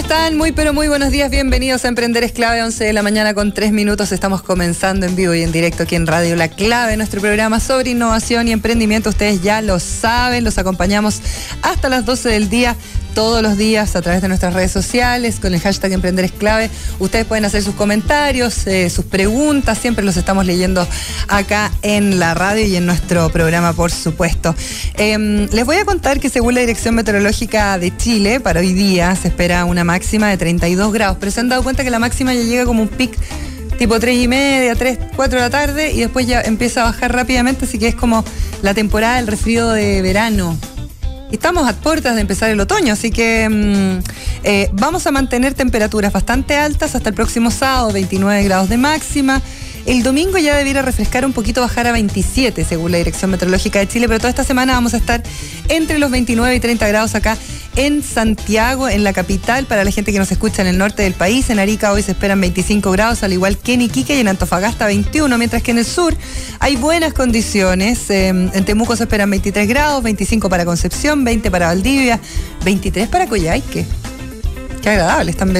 están? Muy pero muy buenos días, bienvenidos a Emprender es Clave, 11 de la mañana con 3 minutos. Estamos comenzando en vivo y en directo aquí en Radio La Clave, nuestro programa sobre innovación y emprendimiento. Ustedes ya lo saben, los acompañamos hasta las 12 del día todos los días a través de nuestras redes sociales con el hashtag Emprender es clave. Ustedes pueden hacer sus comentarios, eh, sus preguntas, siempre los estamos leyendo acá en la radio y en nuestro programa, por supuesto. Em, les voy a contar que según la Dirección Meteorológica de Chile, para hoy día se espera una máxima de 32 grados, pero se han dado cuenta que la máxima ya llega como un pic tipo 3 y media, 3, 4 de la tarde y después ya empieza a bajar rápidamente, así que es como la temporada del resfrío de verano. Estamos a puertas de empezar el otoño, así que mm, eh, vamos a mantener temperaturas bastante altas hasta el próximo sábado, 29 grados de máxima. El domingo ya debiera refrescar un poquito, bajar a 27 según la Dirección Meteorológica de Chile, pero toda esta semana vamos a estar entre los 29 y 30 grados acá en Santiago, en la capital, para la gente que nos escucha en el norte del país. En Arica hoy se esperan 25 grados, al igual que en Iquique y en Antofagasta 21, mientras que en el sur hay buenas condiciones. Em, en Temuco se esperan 23 grados, 25 para Concepción, 20 para Valdivia, 23 para Coyhaique. Qué agradable, están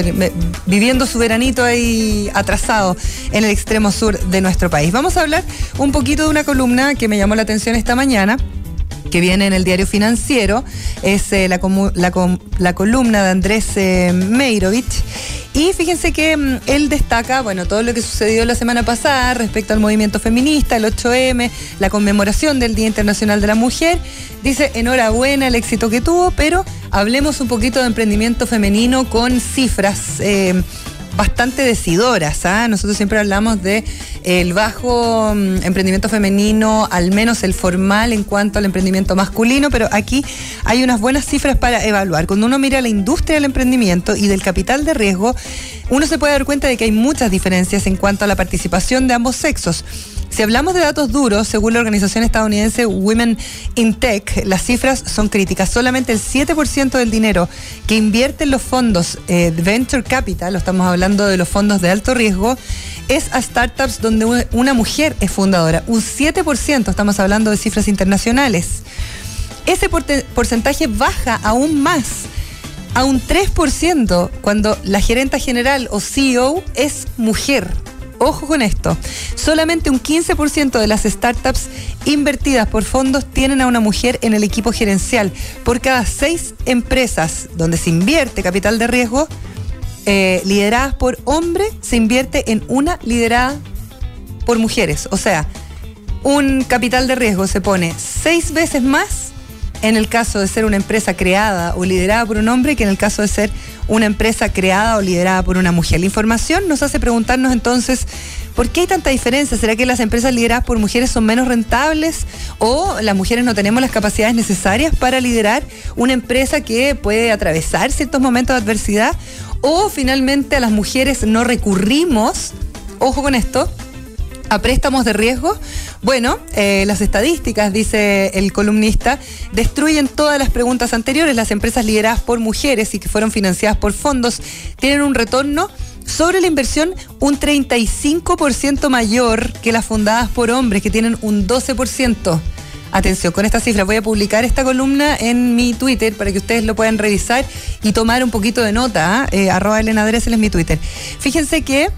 viviendo su veranito ahí atrasado en el extremo sur de nuestro país. Vamos a hablar un poquito de una columna que me llamó la atención esta mañana que viene en el diario financiero, es eh, la, columna de Andrés eh, Meirovich. Y fíjense que mm, él destaca, bueno, todo lo que sucedió la semana pasada respecto al movimiento feminista, el 8M, la conmemoración del Día Internacional de la Mujer. Dice, enhorabuena el éxito que tuvo, pero hablemos un poquito de emprendimiento femenino con cifras. Eh, bastante decidoras. ¿ah? Nosotros siempre hablamos de el bajo mm, emprendimiento femenino, al menos el formal en cuanto al emprendimiento masculino, pero aquí hay unas buenas cifras para evaluar. Cuando uno mira la industria del emprendimiento y del capital de riesgo, uno se puede dar cuenta de que hay muchas diferencias en cuanto a la participación de ambos sexos. Si hablamos de datos duros, según la organización estadounidense Women in Tech, las cifras son críticas. Solamente el 7% del dinero que invierten los fondos eh, Venture Capital, lo estamos hablando de los fondos de alto riesgo, es a startups donde una mujer es fundadora. Un 7%, estamos hablando de cifras internacionales. Ese porcentaje baja aún más a un 3% cuando la gerenta general o CEO es mujer. Ojo con esto, solamente un 15% de las startups invertidas por fondos tienen a una mujer en el equipo gerencial. Por cada seis empresas donde se invierte capital de riesgo, eh, lideradas por hombres, se invierte en una liderada por mujeres. O sea, un capital de riesgo se pone seis veces más en el caso de ser una empresa creada o liderada por un hombre que en el caso de ser una empresa creada o liderada por una mujer. La información nos hace preguntarnos entonces, ¿por qué hay tanta diferencia? ¿Será que las empresas lideradas por mujeres son menos rentables o las mujeres no tenemos las capacidades necesarias para liderar una empresa que puede atravesar ciertos momentos de adversidad? ¿O finalmente a las mujeres no recurrimos, ojo con esto, a préstamos de riesgo? Bueno, eh, las estadísticas, dice el columnista, destruyen todas las preguntas anteriores. Las empresas lideradas por mujeres y que fueron financiadas por fondos tienen un retorno sobre la inversión un 35% mayor que las fundadas por hombres, que tienen un 12%. Atención, con esta cifra voy a publicar esta columna en mi Twitter para que ustedes lo puedan revisar y tomar un poquito de nota. ¿eh? Eh, arroba Elena es mi Twitter. Fíjense que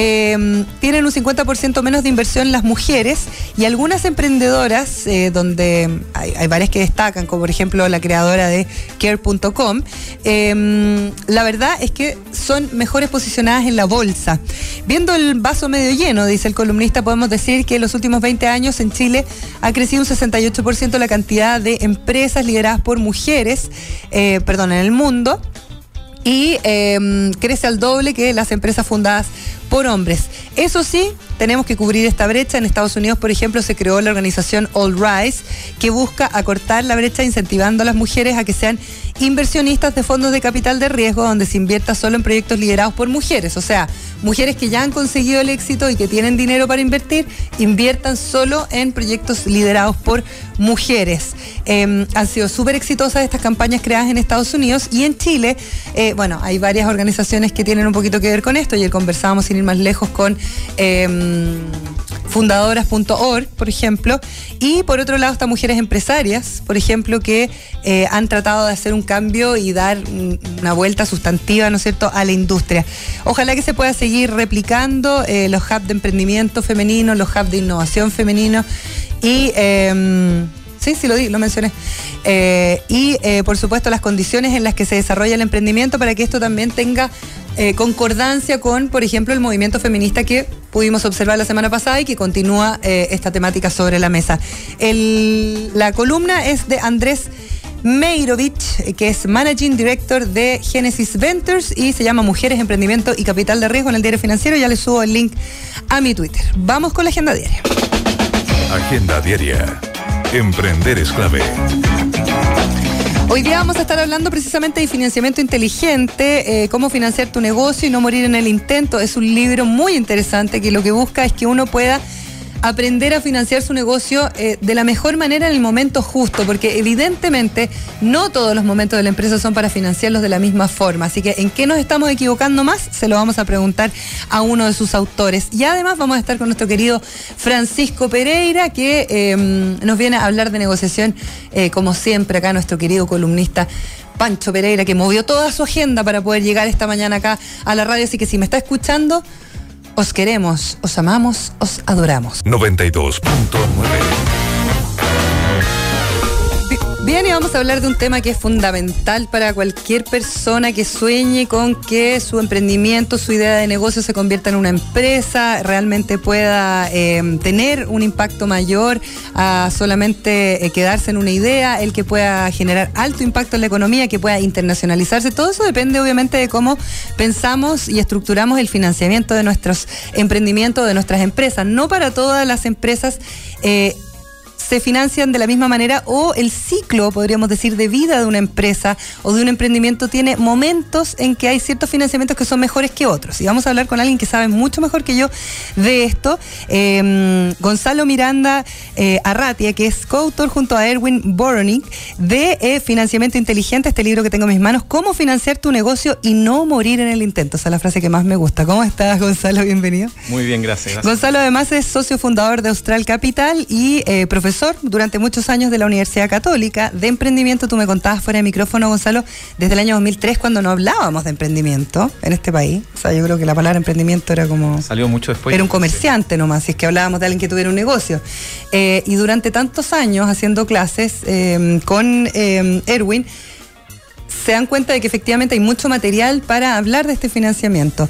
Em, tienen un 50% menos de inversión las mujeres y algunas emprendedoras, eh, donde hay, varias que destacan, como por ejemplo la creadora de care.com, em, la verdad es que son mejores posicionadas en la bolsa. Viendo el vaso medio lleno, dice el columnista, podemos decir que en los últimos 20 años en Chile ha crecido un 68% la cantidad de empresas lideradas por mujeres, eh, perdón, en el mundo y em, crece al doble que las empresas fundadas por hombres. Eso sí, tenemos que cubrir esta brecha. En Estados Unidos, por ejemplo, se creó la organización All Rise, que busca acortar la brecha incentivando a las mujeres a que sean inversionistas de fondos de capital de riesgo donde se invierta solo en proyectos liderados por mujeres. O sea, mujeres que ya han conseguido el éxito y que tienen dinero para invertir, inviertan solo en proyectos liderados por mujeres. Em, han sido súper exitosas estas campañas creadas en Estados Unidos y en Chile, eh, bueno, hay varias organizaciones que tienen un poquito que ver con esto. Ayer conversábamos sin ir más lejos con... Em, fundadoras.org, por ejemplo, y por otro lado están mujeres empresarias, por ejemplo, que eh, han tratado de hacer un cambio y dar una vuelta sustantiva, ¿no es cierto?, a la industria. Ojalá que se pueda seguir replicando eh, los hubs de emprendimiento femenino, los hubs de innovación femenino y... Em, sí, sí lo, di, lo mencioné. Eh, y por supuesto las condiciones en las que se desarrolla el emprendimiento para que esto también tenga eh, concordancia con, por ejemplo, el movimiento feminista que pudimos observar la semana pasada y que continúa eh, esta temática sobre la mesa. la columna es de Andrés Meirovich, que es Managing Director de Genesis Ventures y se llama Mujeres, Emprendimiento y Capital de Riesgo en el diario financiero. Ya le subo el link a mi Twitter. Vamos con la agenda diaria. Agenda diaria. Emprender es clave. Hoy día vamos a estar hablando precisamente de financiamiento inteligente, eh, cómo financiar tu negocio y no morir en el intento. Es un libro muy interesante que lo que busca es que uno pueda aprender a financiar su negocio eh, de la mejor manera en el momento justo, porque evidentemente no todos los momentos de la empresa son para financiarlos de la misma forma. Así que, ¿en qué nos estamos equivocando más? Se lo vamos a preguntar a uno de sus autores. Y además vamos a estar con nuestro querido Francisco Pereira, que em, nos viene a hablar de negociación, eh, como siempre, acá nuestro querido columnista. Pancho Pereira, que movió toda su agenda para poder llegar esta mañana acá a la radio. Así que si me está escuchando, os queremos, os amamos, os adoramos. 92.9 Bien, y vamos a hablar de un tema que es fundamental para cualquier persona que sueñe con que su emprendimiento, su idea de negocio se convierta en una empresa, realmente pueda eh, tener un impacto mayor a solamente eh, quedarse en una idea, el que pueda generar alto impacto en la economía, que pueda internacionalizarse. Todo eso depende obviamente de cómo pensamos y estructuramos el financiamiento de nuestros emprendimientos, de nuestras empresas. No para todas las empresas. Eh, se financian de la misma manera o el ciclo, podríamos decir, de vida de una empresa o de un emprendimiento tiene momentos en que hay ciertos financiamientos que son mejores que otros. Y vamos a hablar con alguien que sabe mucho mejor que yo de esto, em, Gonzalo Miranda eh, Arratia, que es coautor junto a Erwin Boronic de eh, Financiamiento Inteligente, este libro que tengo en mis manos, Cómo financiar tu negocio y no morir en el intento. Esa es la frase que más me gusta. ¿Cómo estás, Gonzalo? Bienvenido. Muy bien, gracias. Gonzalo además es socio fundador de Austral Capital y eh, profesor durante muchos años de la Universidad Católica de emprendimiento. Tú me contabas fuera de micrófono, Gonzalo, desde el año 2003 cuando no hablábamos de emprendimiento en este país. O sea, yo creo que la palabra emprendimiento era como... Salió mucho después. Era un comerciante nomás, si es que hablábamos de alguien que tuviera un negocio. Eh, y durante tantos años haciendo clases eh, con eh, Erwin, se dan cuenta de que efectivamente hay mucho material para hablar de este financiamiento.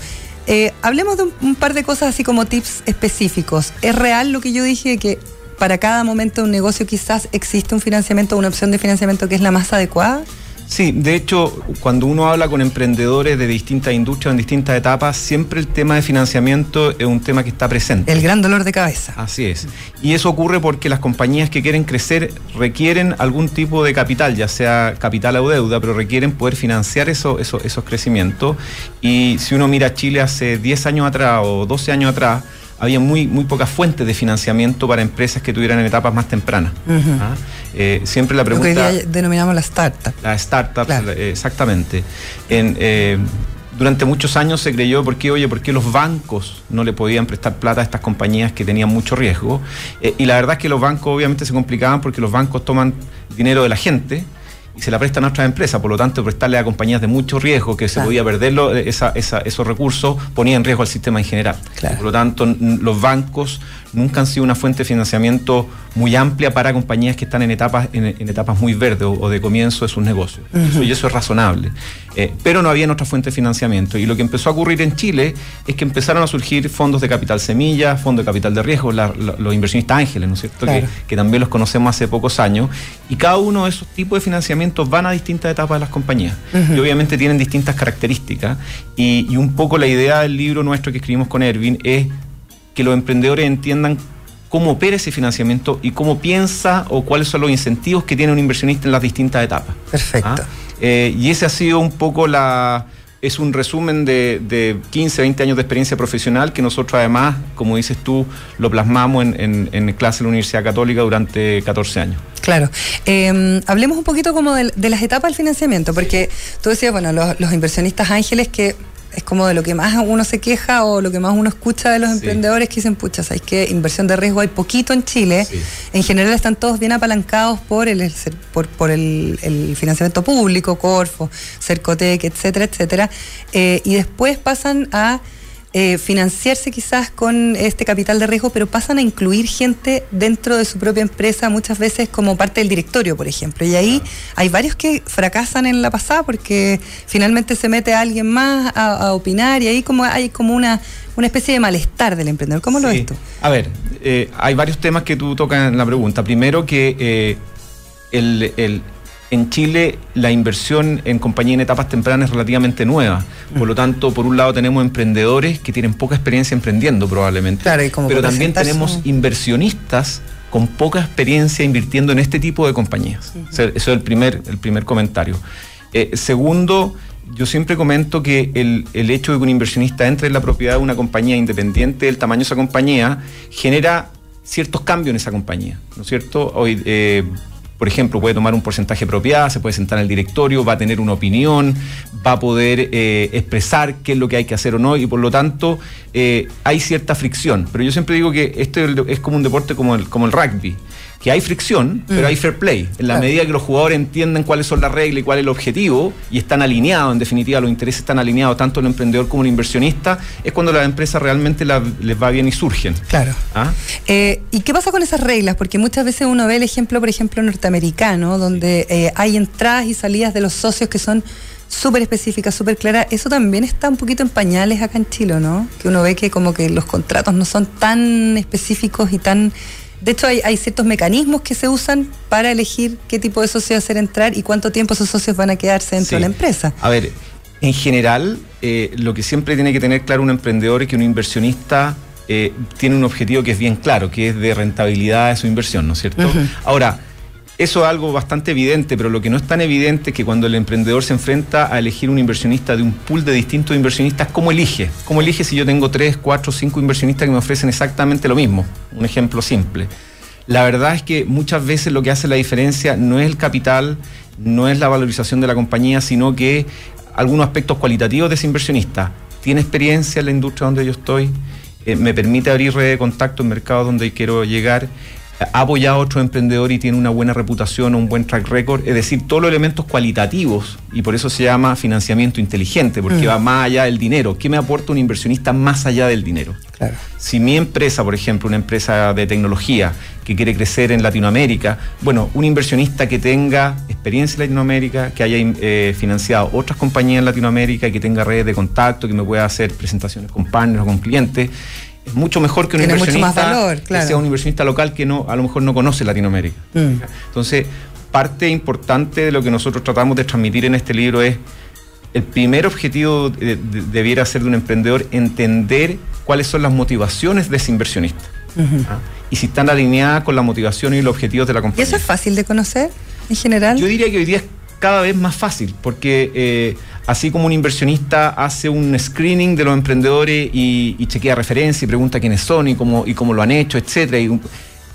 hablemos de un, par de cosas así como tips específicos. ¿Es real lo que yo dije que para cada momento de un negocio quizás existe un financiamiento, una opción de financiamiento que es la más adecuada? Sí, de hecho, cuando uno habla con emprendedores de distintas industrias en distintas etapas, siempre el tema de financiamiento es un tema que está presente. El gran dolor de cabeza. Así es. Y eso ocurre porque las compañías que quieren crecer requieren algún tipo de capital, ya sea capital o deuda, pero requieren poder financiar eso, esos crecimientos. Y si uno mira Chile hace 10 años atrás o 12 años atrás, había muy, muy pocas fuentes de financiamiento para empresas que tuvieran en etapas más tempranas. ¿ah? Eh, siempre la pregunta... Lo que denominamos la startup. La startup, exactamente. Eh, durante muchos años se creyó, ¿por qué, oye, por qué los bancos no le podían prestar plata a estas compañías que tenían mucho riesgo? Eh, y la verdad es que los bancos obviamente se complicaban porque los bancos toman dinero de la gente, y se la prestan a otras empresas, por lo tanto, prestarle a compañías de mucho riesgo que se podía perderlo, esos recursos ponía en riesgo al sistema en general. Por lo tanto, los bancos nunca han sido una fuente de financiamiento muy amplia para compañías que están en etapas, en, etapas muy verdes o, de comienzo de sus negocios. y eso es razonable. Eh, pero no había otra fuente de financiamiento. Y lo que empezó a ocurrir en Chile es que empezaron a surgir fondos de capital semilla, fondos de capital de riesgo, los inversionistas ángeles, ¿no es cierto? Que, también los conocemos hace pocos años. Y cada uno de esos tipos de van a distintas etapas de las compañías. Y obviamente tienen distintas características. Y, y un poco la idea del libro nuestro que escribimos con Erwin es que los emprendedores entiendan cómo opera ese financiamiento y cómo piensa o cuáles son los incentivos que tiene un inversionista en las distintas etapas. Perfecto. ¿Ah? Eh, y ese ha sido un poco la... Es un resumen de, de, 15, 20 años de experiencia profesional que nosotros además, como dices tú, lo plasmamos en, en, clase de la Universidad Católica durante 14 años. Claro. Em, hablemos un poquito como de, las etapas del financiamiento, porque tú decías, bueno, los, los inversionistas ángeles que es como de lo que más uno se queja o lo que más uno escucha de los emprendedores que dicen, pucha, ¿sabes qué? Inversión de riesgo hay poquito en Chile. En general están todos bien apalancados por el, por, por el, financiamiento público, Corfo, Cercotec, etcétera, etcétera. Eh, y después pasan a eh, financiarse quizás con este capital de riesgo, pero pasan a incluir gente dentro de su propia empresa, muchas veces como parte del directorio, por ejemplo. Y ahí hay varios que fracasan en la pasada porque finalmente se mete a alguien más a, opinar y ahí como hay como una, una especie de malestar del emprendedor. ¿Cómo lo ves tú? A ver, eh, hay varios temas que tú tocas en la pregunta. Primero que eh, el en Chile la inversión en compañía en etapas tempranas es relativamente nueva. Por lo tanto, por un lado tenemos emprendedores que tienen poca experiencia emprendiendo probablemente, pero también tenemos inversionistas con poca experiencia invirtiendo en este tipo de compañías. Eso es el primer, el primer comentario. Eh, segundo, yo siempre comento que el, el, hecho de que un inversionista entre en la propiedad de una compañía independiente del tamaño de esa compañía genera ciertos cambios en esa compañía, ¿no es cierto? Hoy, eh, por ejemplo, puede tomar un porcentaje de propiedad, se puede sentar en el directorio, va a tener una opinión, va a poder eh, expresar qué es lo que hay que hacer o no, y por lo tanto eh, hay cierta fricción. Pero yo siempre digo que este es como un deporte como el, como el rugby que hay fricción, pero hay mm. fair play. En la medida que los jugadores entienden cuáles son las reglas y cuál es el objetivo y están alineados, en definitiva, los intereses están alineados tanto el emprendedor como el inversionista, es cuando las empresas realmente les va bien y surgen. Claro. ¿Ah? Eh, ¿Y qué pasa con esas reglas? Porque muchas veces uno ve el ejemplo, por ejemplo, norteamericano, donde eh, hay entradas y salidas de los socios que son súper específicas, súper claras. Eso también está un poquito en pañales acá en Chile, ¿no? Que uno ve que como que los contratos no son tan específicos y tan de hecho, hay, ciertos mecanismos que se usan para elegir qué tipo de socio hacer entrar y cuánto tiempo esos socios van a quedarse dentro de la empresa. A ver, en general, eh, lo que siempre tiene que tener claro un emprendedor es que un inversionista eh, tiene un objetivo que es bien claro, que es de rentabilidad de su inversión, ¿no es cierto? Ahora, eso es algo bastante evidente, pero lo que no es tan evidente es que cuando el emprendedor se enfrenta a elegir un inversionista de un pool de distintos inversionistas, ¿cómo elige? ¿Cómo elige si yo tengo tres, cuatro, cinco inversionistas que me ofrecen exactamente lo mismo? Un ejemplo simple. La verdad es que muchas veces lo que hace la diferencia no es el capital, no es la valorización de la compañía, sino que algunos aspectos cualitativos de ese inversionista. ¿Tiene experiencia en la industria donde yo estoy? Eh, ¿Me permite abrir red de contacto en mercados donde quiero llegar? Ha apoyado a otro emprendedor y tiene una buena reputación o un buen track record, es decir, todos los elementos cualitativos, y por eso se llama financiamiento inteligente, porque mm. va más allá del dinero. ¿Qué me aporta un inversionista más allá del dinero? Claro. Si mi empresa, por ejemplo, una empresa de tecnología que quiere crecer en Latinoamérica, bueno, un inversionista que tenga experiencia en Latinoamérica, que haya eh, financiado otras compañías en Latinoamérica, que tenga redes de contacto, que me pueda hacer presentaciones con partners o con clientes, es mucho mejor que un inversionista que sea un inversionista local que no a lo mejor no conoce Latinoamérica. Mm. Entonces, parte importante de lo que nosotros tratamos de transmitir en este libro es el primer objetivo debiera ser de un emprendedor entender cuáles son las motivaciones de ese inversionista. ¿ah? Y si están alineadas con la motivación y los objetivos de la compañía. ¿Y eso es fácil de conocer en general? Yo diría que hoy día es cada vez más fácil, porque eh, así como un inversionista hace un screening de los emprendedores y, chequea referencia y pregunta quiénes son y cómo, y cómo lo han hecho, etcétera. Y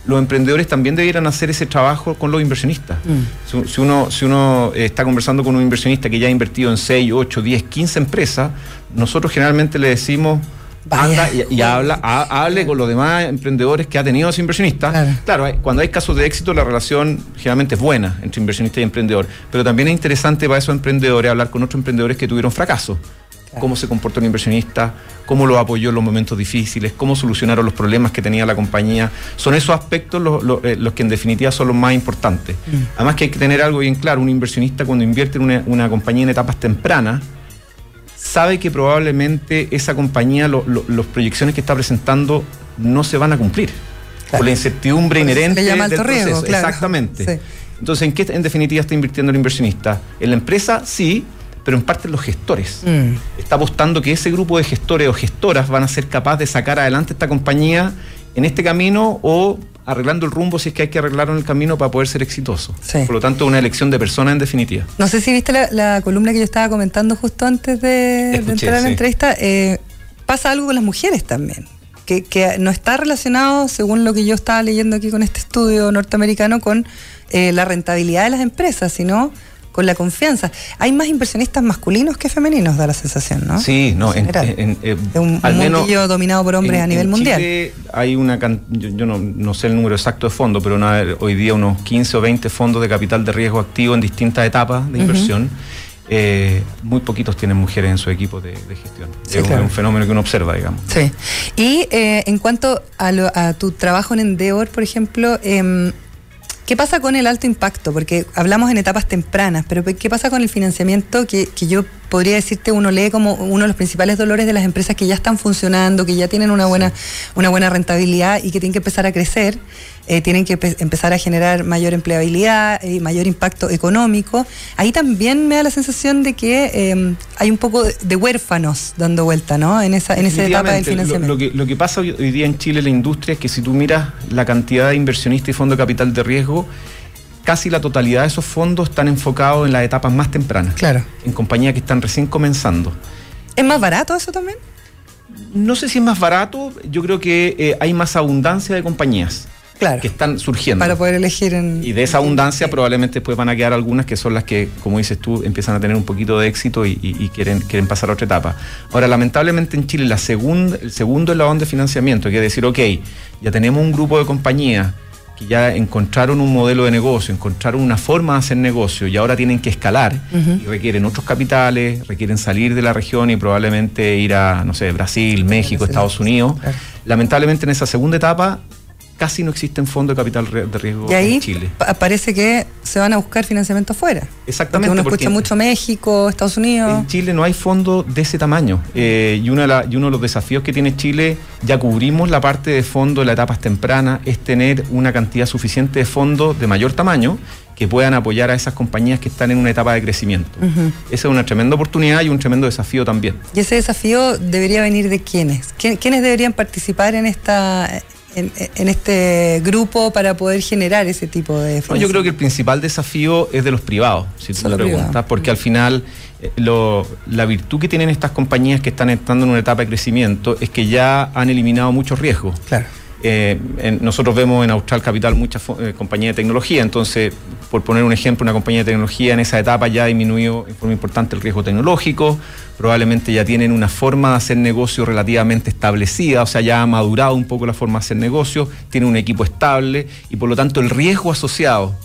los emprendedores también debieran hacer ese trabajo con los inversionistas. Mm. Si, uno, si uno está conversando con un inversionista que ya ha invertido en 6, 8, 10, 15 empresas, nosotros generalmente le decimos anda y, habla, hable con los demás emprendedores que ha tenido ese inversionista. Claro. cuando hay casos de éxito, la relación generalmente es buena entre inversionista y emprendedor. Pero también es interesante para esos emprendedores hablar con otros emprendedores que tuvieron fracaso. Cómo se comportó el inversionista, cómo lo apoyó en los momentos difíciles, cómo solucionaron los problemas que tenía la compañía. Son esos aspectos los, eh, que en definitiva son los más importantes. Mm. Además que hay que tener algo bien claro, un inversionista cuando invierte en una, una compañía en etapas tempranas, sabe que probablemente esa compañía, las proyecciones que está presentando no se van a cumplir. Por la incertidumbre inherente del proceso. Exactamente. Entonces, ¿en qué en definitiva está invirtiendo el inversionista? En la empresa, sí, pero en parte en los gestores. Mm. Está apostando que ese grupo de gestores o gestoras van a ser capaces de sacar adelante esta compañía en este camino o arreglando el rumbo si es que hay que arreglarlo en el camino para poder ser exitoso. Por lo tanto, una elección de persona en definitiva. No sé si viste la, columna que yo estaba comentando justo antes de, entrar a la entrevista. Eh, pasa algo con las mujeres también. Que, no está relacionado, según lo que yo estaba leyendo aquí con este estudio norteamericano, con eh, la rentabilidad de las empresas, sino con la confianza. Hay más inversionistas masculinos que femeninos, da la sensación, ¿no? Sí, no, en, en, eh, un, mundillo dominado por hombres a nivel mundial. Chile hay una yo, yo no, sé el número exacto de fondos, pero hoy día unos 15 o 20 fondos de capital de riesgo activo en distintas etapas de inversión. Eh, muy poquitos tienen mujeres en su equipo de, gestión. es un, fenómeno que uno observa, digamos. Sí. Y eh, en cuanto a, tu trabajo en Endeavor, por ejemplo, em, ¿Qué pasa con el alto impacto? Porque hablamos en etapas tempranas, pero ¿qué pasa con el financiamiento que, que, yo podría decirte uno lee como uno de los principales dolores de las empresas que ya están funcionando, que ya tienen una buena, una buena rentabilidad y que tienen que empezar a crecer? Eh, tienen que empezar a generar mayor empleabilidad y mayor impacto económico. Ahí también me da la sensación de que em, hay un poco de huérfanos dando vuelta, ¿no? En esa, en esa etapa del financiamiento. Lo, que, lo que pasa hoy, día en Chile, la industria, es que si tú miras la cantidad de inversionistas y fondos de capital de riesgo, casi la totalidad de esos fondos están enfocados en las etapas más tempranas. Claro. En compañías que están recién comenzando. ¿Es más barato eso también? No sé si es más barato, yo creo que eh, hay más abundancia de compañías que están surgiendo. Para poder elegir en... Y de esa abundancia probablemente después van a quedar algunas que son las que, como dices tú, empiezan a tener un poquito de éxito y, quieren, quieren pasar a otra etapa. Ahora, lamentablemente en Chile la segunda, el segundo eslabón de financiamiento, quiere decir, ok, ya tenemos un grupo de compañías que ya encontraron un modelo de negocio, encontraron una forma de hacer negocio y ahora tienen que escalar y requieren otros capitales, requieren salir de la región y probablemente ir a, no sé, Brasil, México, Estados Unidos. Lamentablemente en esa segunda etapa casi no existen fondos de capital de riesgo y ahí en Chile. Parece que se van a buscar financiamiento afuera. Exactamente. Porque uno escucha mucho México, Estados Unidos. En Chile no hay fondos de ese tamaño. Eh, y, uno de los desafíos que tiene Chile, ya cubrimos la parte de fondos en las etapas tempranas, es tener una cantidad suficiente de fondos de mayor tamaño que puedan apoyar a esas compañías que están en una etapa de crecimiento. Esa es una tremenda oportunidad y un tremendo desafío también. ¿Y ese desafío debería venir de quiénes? ¿Quiénes deberían participar en esta, en, este grupo para poder generar ese tipo de yo creo que el principal desafío es de los privados, si tú me preguntas, porque al final eh, la virtud que tienen estas compañías que están entrando en una etapa de crecimiento es que ya han eliminado muchos riesgos. Claro. Eh, nosotros vemos en Austral Capital muchas eh, compañías de tecnología, entonces, por poner un ejemplo, una compañía de tecnología en esa etapa ya ha disminuido en forma importante el riesgo tecnológico, probablemente ya tienen una forma de hacer negocio relativamente establecida, o sea, ya ha madurado un poco la forma de hacer negocio, tiene un equipo estable y por lo tanto el riesgo asociado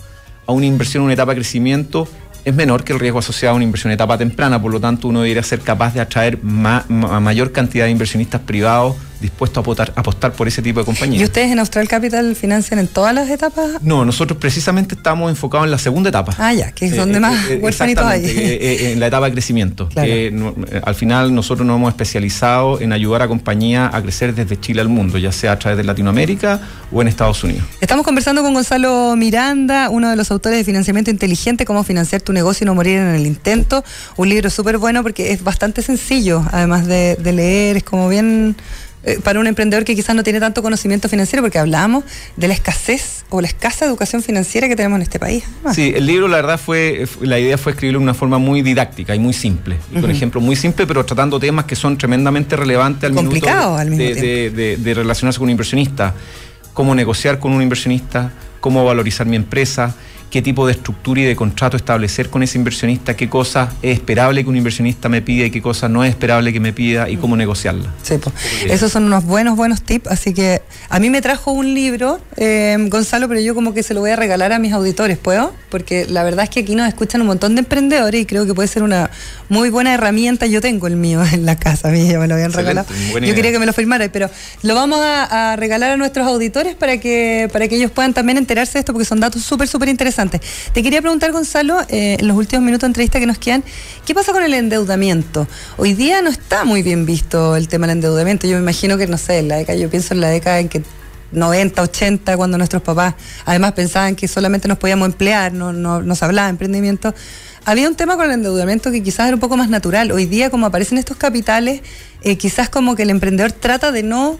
a una inversión en una etapa de crecimiento es menor que el riesgo asociado a una inversión en etapa temprana, por lo tanto uno debería ser capaz de atraer a mayor cantidad de inversionistas privados dispuesto a apostar, apostar por ese tipo de compañías. ¿Y ustedes en Austral Capital financian en todas las etapas? No, nosotros precisamente estamos enfocados en la segunda etapa. Ah, ya, que es donde eh, más eh, huerfanitos hay. Eh, en la etapa de crecimiento. al final nosotros nos hemos especializado en ayudar a compañías a crecer desde Chile al mundo, ya sea a través de Latinoamérica o en Estados Unidos. Estamos conversando con Gonzalo Miranda, uno de los autores de Financiamiento Inteligente, cómo financiar tu negocio y no morir en el intento. Un libro súper bueno porque es bastante sencillo, además de leer, es como bien eh, para un emprendedor que quizás no tiene tanto conocimiento financiero, porque hablamos de la escasez o la escasa educación financiera que tenemos en este país. Sí, el libro la verdad fue, la idea fue escribirlo de una forma muy didáctica y muy simple. Por ejemplo, muy simple, pero tratando temas que son tremendamente relevantes al Complicado al mismo de, de, de relacionarse con un inversionista. Cómo negociar con un inversionista, cómo valorizar mi empresa, qué tipo de estructura y de contrato establecer con ese inversionista, qué cosas es esperable que un inversionista me pida y qué cosas no es esperable que me pida y cómo negociarla. Sí, pues. Esos son unos buenos, buenos tips. Así que a mí me trajo un libro, eh, Gonzalo, pero yo como que se lo voy a regalar a mis auditores, ¿puedo? Porque la verdad es que aquí nos escuchan un montón de emprendedores y creo que puede ser una muy buena herramienta. Yo tengo el mío en la casa, a mí ya me lo habían regalado. Yo quería que me lo firmara, pero lo vamos a, regalar a nuestros auditores para que, para que ellos puedan también enterarse de esto, porque son datos súper, súper interesantes. Te quería preguntar, Gonzalo, eh, en los últimos minutos de entrevista que nos quedan, ¿qué pasa con el endeudamiento? Hoy día no está muy bien visto el tema del endeudamiento. Yo me imagino que, no sé, en la década, yo pienso en la década en que 90, 80, cuando nuestros papás además pensaban que solamente nos podíamos emplear, no, no nos hablaba de emprendimiento. Había un tema con el endeudamiento que quizás era un poco más natural. Hoy día, como aparecen estos capitales, eh, quizás como que el emprendedor trata de no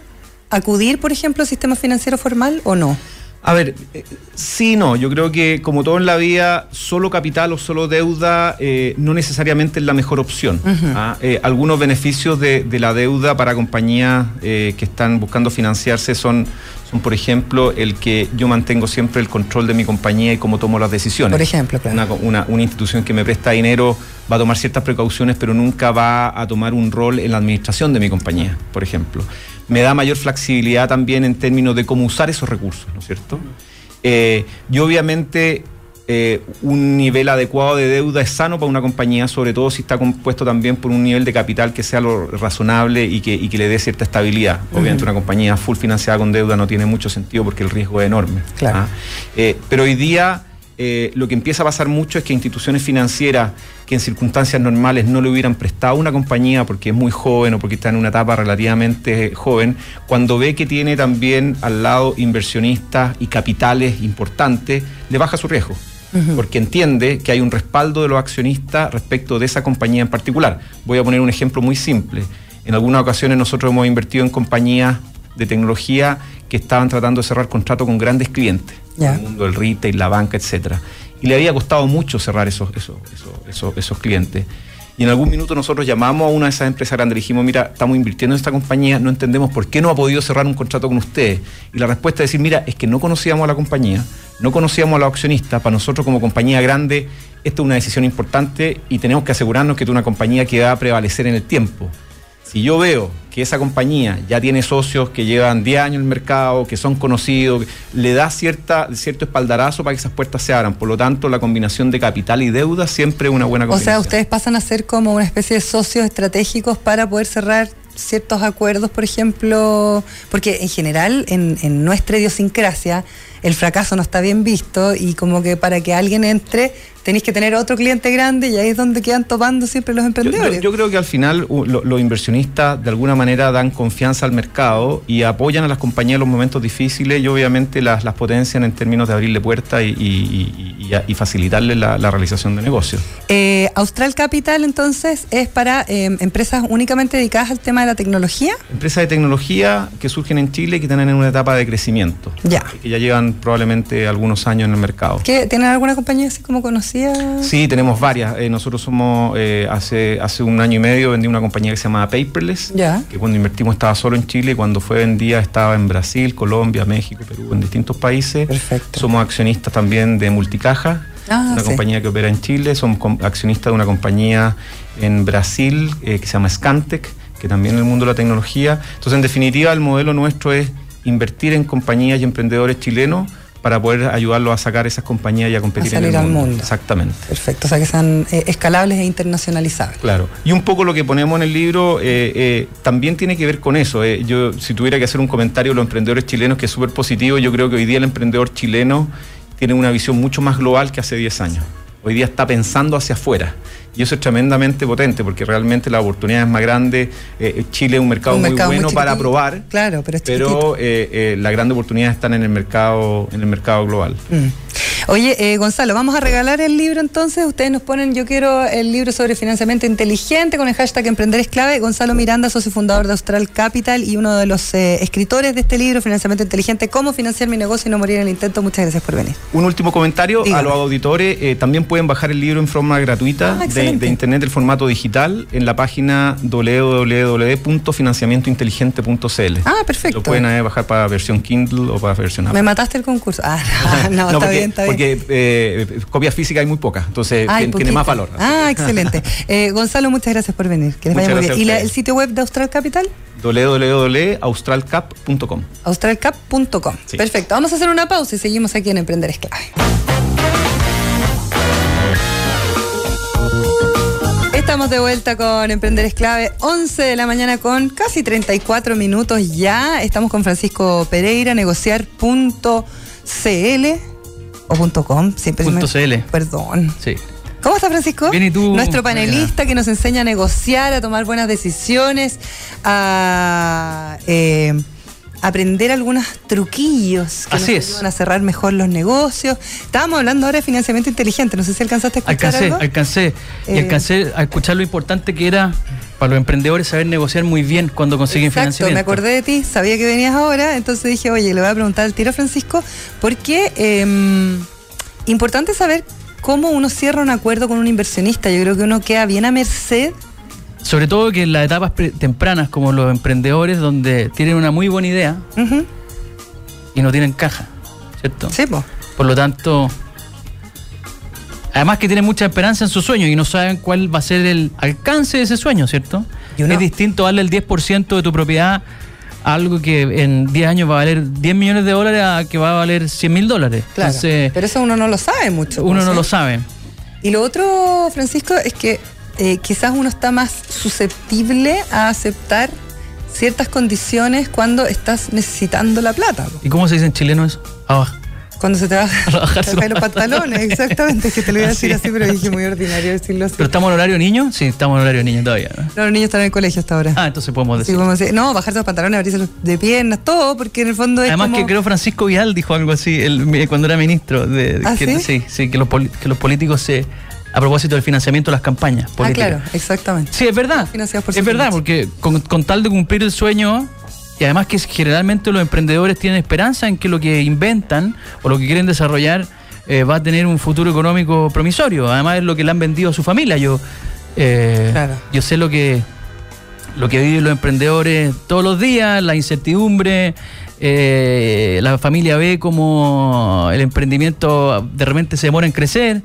acudir, por ejemplo, al sistema financiero formal o no. A ver, eh, sí, no. Yo creo que como todo en la vida, solo capital o solo deuda eh, no necesariamente es la mejor opción. ¿ah? Eh, algunos beneficios de, la deuda para compañías que están buscando financiarse son, son, por ejemplo, el que yo mantengo siempre el control de mi compañía y cómo tomo las decisiones. Por ejemplo, claro. una, una, institución que me presta dinero va a tomar ciertas precauciones, pero nunca va a tomar un rol en la administración de mi compañía, por ejemplo. Me da mayor flexibilidad también en términos de cómo usar esos recursos, ¿no es cierto? Eh, yo obviamente eh, un nivel adecuado de deuda es sano para una compañía, sobre todo si está compuesto también por un nivel de capital que sea lo razonable y que, le dé cierta estabilidad. Obviamente una compañía full financiada con deuda no tiene mucho sentido porque el riesgo es enorme. ¿ah? Eh, pero hoy día eh, lo que empieza a pasar mucho es que instituciones financieras que en circunstancias normales no le hubieran prestado una compañía porque es muy joven o porque está en una etapa relativamente joven, cuando ve que tiene también al lado inversionistas y capitales importantes, le baja su riesgo porque entiende que hay un respaldo de los accionistas respecto de esa compañía en particular. Voy a poner un ejemplo muy simple. En algunas ocasiones nosotros hemos invertido en compañías de tecnología que estaban tratando de cerrar contrato con grandes clientes, en el mundo del retail, la banca, etcétera. Y le había costado mucho cerrar esos, esos, esos, esos clientes. Y en algún minuto nosotros llamamos a una de esas empresas grandes y dijimos, mira, estamos invirtiendo en esta compañía, no entendemos por qué no ha podido cerrar un contrato con ustedes. Y la respuesta es decir, mira, es que no conocíamos a la compañía, no conocíamos a los accionistas, para nosotros como compañía grande, esto es una decisión importante y tenemos que asegurarnos que es una compañía que va a prevalecer en el tiempo. Si yo veo que esa compañía ya tiene socios que llevan 10 años en el mercado, que son conocidos, le da cierta, cierto espaldarazo para que esas puertas se abran. Por lo tanto, la combinación de capital y deuda siempre es una buena combinación. O sea, ustedes pasan a ser como una especie de socios estratégicos para poder cerrar ciertos acuerdos, por ejemplo, porque en general en, en nuestra idiosincrasia el fracaso no está bien visto y como que para que alguien entre tenéis que tener otro cliente grande y ahí es donde quedan topando siempre los emprendedores. Yo, creo que al final los inversionistas de alguna manera dan confianza al mercado y apoyan a las compañías en los momentos difíciles y obviamente las, las potencian en términos de abrirle puertas y, facilitarle la, realización de negocios. Eh, Austral Capital entonces es para em, empresas únicamente dedicadas al tema de la tecnología. Empresas de tecnología que surgen en Chile y que están en una etapa de crecimiento. Ya. Que ya llevan probablemente algunos años en el mercado. ¿Tienen alguna compañía así como conocida? Sí, tenemos varias. Eh, nosotros somos, eh, hace, hace un año y medio vendí una compañía que se llama Paperless, que cuando invertimos estaba solo en Chile y cuando fue vendida estaba en Brasil, Colombia, México, Perú, en distintos países. Perfecto. Somos accionistas también de Multicaja, ah, una compañía que opera en Chile. Somos accionistas de una compañía en Brasil eh, que se llama Scantec, que también en el mundo de la tecnología. Entonces, en definitiva, el modelo nuestro es invertir en compañías y emprendedores chilenos para poder ayudarlos a sacar esas compañías y a competir en el mundo. Exactamente. Perfecto, o sea que sean eh, escalables e internacionalizables. Claro. Y un poco lo que ponemos en el libro eh, eh, también tiene que ver con eso. yo, si tuviera que hacer un comentario de los emprendedores chilenos, que es súper positivo, yo creo que hoy día el emprendedor chileno tiene una visión mucho más global que hace 10 años. Hoy día está pensando hacia afuera. Y eso es tremendamente potente porque realmente la oportunidad es más grande. Eh, Chile es un mercado, muy bueno para probar. Claro, pero, pero eh, eh, las grandes oportunidades están en el mercado, en el mercado global. Mm. Oye, Gonzalo, vamos a regalar el libro entonces. Ustedes nos ponen, yo quiero el libro sobre financiamiento inteligente con el hashtag Emprender es clave. Gonzalo Miranda, socio fundador de Austral Capital y uno de los escritores de este libro, Financiamiento Inteligente, cómo financiar mi negocio y no morir en el intento. Muchas gracias por venir. Un último comentario a los auditores. también pueden bajar el libro en forma gratuita. Ah, de, internet el formato digital en la página www.financiamientointeligente.cl. Ah, perfecto. Lo pueden bajar para versión Kindle o para versión Apple. Me mataste el concurso. Ah, no, está porque, bien, está bien. Porque eh, copias físicas hay muy pocas, entonces tiene, más valor. Ah, excelente. Eh, Gonzalo, muchas gracias por venir. Que les vaya muy bien. ¿Y el sitio web de Austral Capital? www.australcap.com. Australcap.com. Perfecto. Vamos a hacer una pausa y seguimos aquí en Emprender es Estamos de vuelta con Emprender Esclave, 11 de la mañana con casi 34 minutos ya. Estamos con Francisco Pereira, negociar.cl o .com, siempre punto .cl. Perdón. Sí. ¿Cómo está Francisco? Bien, ¿y tú? Nuestro panelista que nos enseña a negociar, a tomar buenas decisiones, a... Eh, aprender algunos truquillos que nos ayudan a cerrar mejor los negocios. Estábamos hablando ahora de financiamiento inteligente, no sé si alcanzaste a escuchar alcancé, Alcancé, y eh, alcancé a escuchar lo importante que era para los emprendedores saber negociar muy bien cuando consiguen exacto, financiamiento. me acordé de ti, sabía que venías ahora, entonces dije, oye, le voy a preguntar al tiro a Francisco, porque eh, importante saber cómo uno cierra un acuerdo con un inversionista. Yo creo que uno queda bien a merced sobre todo que en las etapas tempranas, como los emprendedores, donde tienen una muy buena idea, y no tienen caja, ¿cierto? Sí, pues. Por lo tanto, además que tienen mucha esperanza en su sueño y no saben cuál va a ser el alcance de ese sueño, ¿cierto? Y uno- Es distinto darle el 10% de tu propiedad a algo que en 10 años va a valer 10 millones de dólares a que va a valer 100 mil dólares. Claro. Entonces, Pero eso uno no lo sabe mucho. uno pues, no ¿sí? lo sabe. Y lo otro, Francisco, es que eh, quizás uno está más susceptible a aceptar ciertas condiciones cuando estás necesitando la plata. ¿Y cómo se dice en chileno eso? Abajo. Cuando se te va A bajarse se te caen los pantalones, exactamente. Es que te lo iba a decir Así. pero dije muy ordinario decirlo así. ¿Pero estamos en horario niño? Sí, estamos en horario niño todavía. ¿no? No, los niños están en el colegio hasta ahora. Ah, entonces podemos Sí, decir. podemos decir, no, bajarse los pantalones, abrirse los de piernas, todo, porque en el fondo es Además como... que creo Francisco Vial dijo algo así el- cuando era ministro. De, ¿Ah, que, sí? sí, que los, que los políticos se... A propósito del financiamiento de las campañas Ah, políticas. claro, exactamente. Sí, es verdad. Financiados por es verdad, porque con, con tal de cumplir el sueño, y además que generalmente los emprendedores tienen esperanza en que lo que inventan o lo que quieren desarrollar eh, va a tener un futuro económico promisorio. Además es lo que le han vendido a su familia. Yo, eh, Claro. yo sé lo que lo que viven los emprendedores todos los días, la incertidumbre, eh, la familia ve como el emprendimiento de repente se demora en crecer.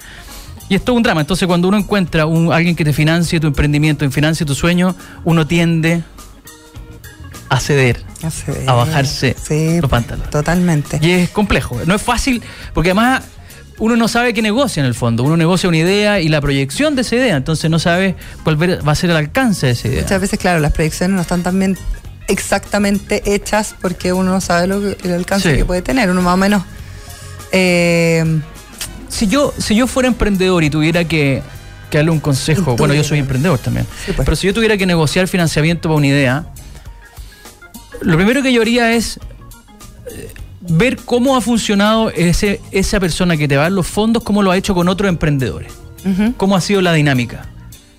Y esto es un drama. Entonces, cuando uno encuentra un, alguien que te financie tu emprendimiento, financie tu sueño, uno tiende a ceder, se ve. a bajarse Sí, los pantalones. Totalmente. Y es complejo. No es fácil, porque además uno no sabe qué negocia en el fondo. Uno negocia una idea y la proyección de esa idea. Entonces, no sabe cuál va a ser el alcance de esa idea. Muchas veces, claro, las proyecciones no están también exactamente hechas porque uno no sabe lo el alcance Sí. que puede tener. Uno más o menos. eh, Si yo, si yo fuera emprendedor y tuviera que, que darle un consejo, bueno, yo soy emprendedor también, Sí, pues. pero si yo tuviera que negociar financiamiento para una idea, lo primero que yo haría es eh, ver cómo ha funcionado ese, esa persona que te va a dar los fondos, cómo lo ha hecho con otros emprendedores, cómo ha sido la dinámica.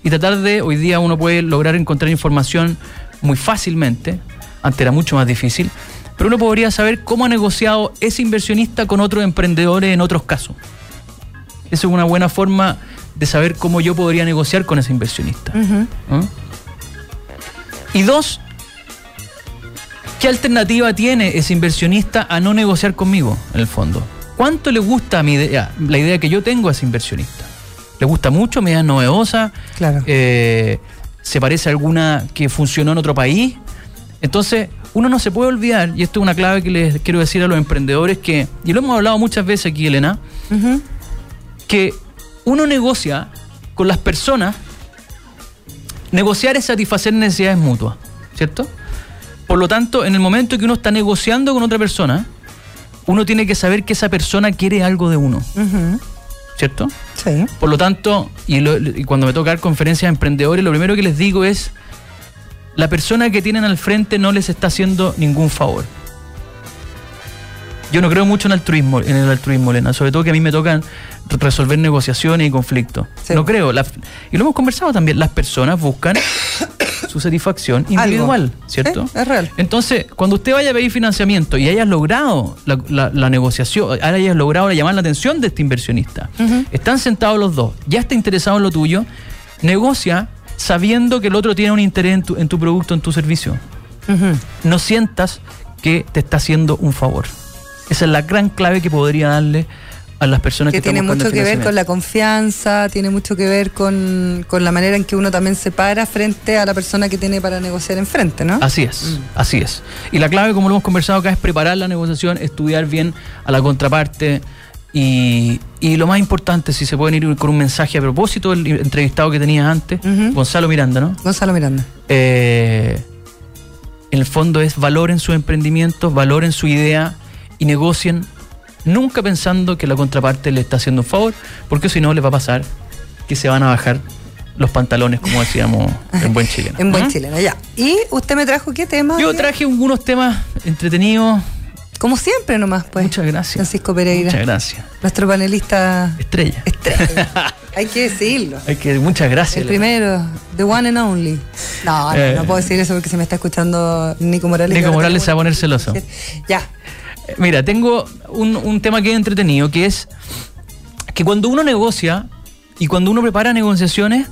Y tratar de, hoy día uno puede lograr encontrar información muy fácilmente, antes era mucho más difícil, pero uno podría saber cómo ha negociado ese inversionista con otros emprendedores en otros casos. Eso es una buena forma de saber cómo yo podría negociar con ese inversionista. ¿no? Y dos, ¿qué alternativa tiene ese inversionista a no negociar conmigo, en el fondo? ¿Cuánto le gusta mi idea, la idea que yo tengo a ese inversionista? ¿Le gusta mucho? ¿Me es novedosa? Claro. Eh, ¿Se parece a alguna que funcionó en otro país? Entonces, uno no se puede olvidar, y esto es una clave que les quiero decir a los emprendedores, que, y lo hemos hablado muchas veces aquí, Elena. Que uno negocia con las personas, negociar es satisfacer necesidades mutuas, ¿cierto? Por lo tanto, en el momento que uno está negociando con otra persona, uno tiene que saber que esa persona quiere algo de uno. ¿cierto? Sí. Por lo tanto, y, lo- y cuando me toca dar conferencias a emprendedores, lo primero que les digo es, la persona que tienen al frente no les está haciendo ningún favor. Yo no creo mucho en altruismo, en el altruismo, Elena, sobre todo que a mí me tocan re- resolver negociaciones y conflictos. Sí. No creo. la- y lo hemos conversado también, las personas buscan su satisfacción individual, Algo. ¿cierto? Es real. Entonces, cuando usted vaya a pedir financiamiento y hayas logrado la, la- la negociación, hayas logrado llamar la atención de este inversionista, están sentados los dos, ya está interesado en lo tuyo, negocia sabiendo que el otro tiene un interés en tu, en tu producto, en tu servicio. No sientas que te está haciendo un favor. Esa es la gran clave que podría darle a las personas que, que tiene mucho que ver con la confianza, tiene mucho que ver con, con la manera en que uno también se para frente a la persona que tiene para negociar enfrente, ¿no? Así es, así es. Y la clave, como lo hemos conversado acá, es preparar la negociación, estudiar bien a la contraparte y, y lo más importante, si se pueden ir con un mensaje a propósito del entrevistado que tenías antes. Gonzalo Miranda, ¿no? Gonzalo Miranda. Eh, en el fondo es valoren sus emprendimientos, valoren su idea y negocien nunca pensando que la contraparte le está haciendo un favor, porque si no les va a pasar que se van a bajar los pantalones, como decíamos en buen chileno. En buen ¿Ah? chileno, ya. ¿Y usted me trajo qué tema? Yo traje algunos temas entretenidos. Como siempre nomás, pues. Muchas gracias. Francisco Pereira. Muchas gracias. Nuestro panelista Estrella. estrella. Hay que decirlo. Hay que, muchas gracias. El primero, the one and only. No, no, Eh. no puedo decir eso porque se me está escuchando Nico Morales. Nico Morales se va a poner celoso. Ya. Mira, tengo un, un tema que es entretenido, que es que cuando uno negocia y cuando uno prepara negociaciones,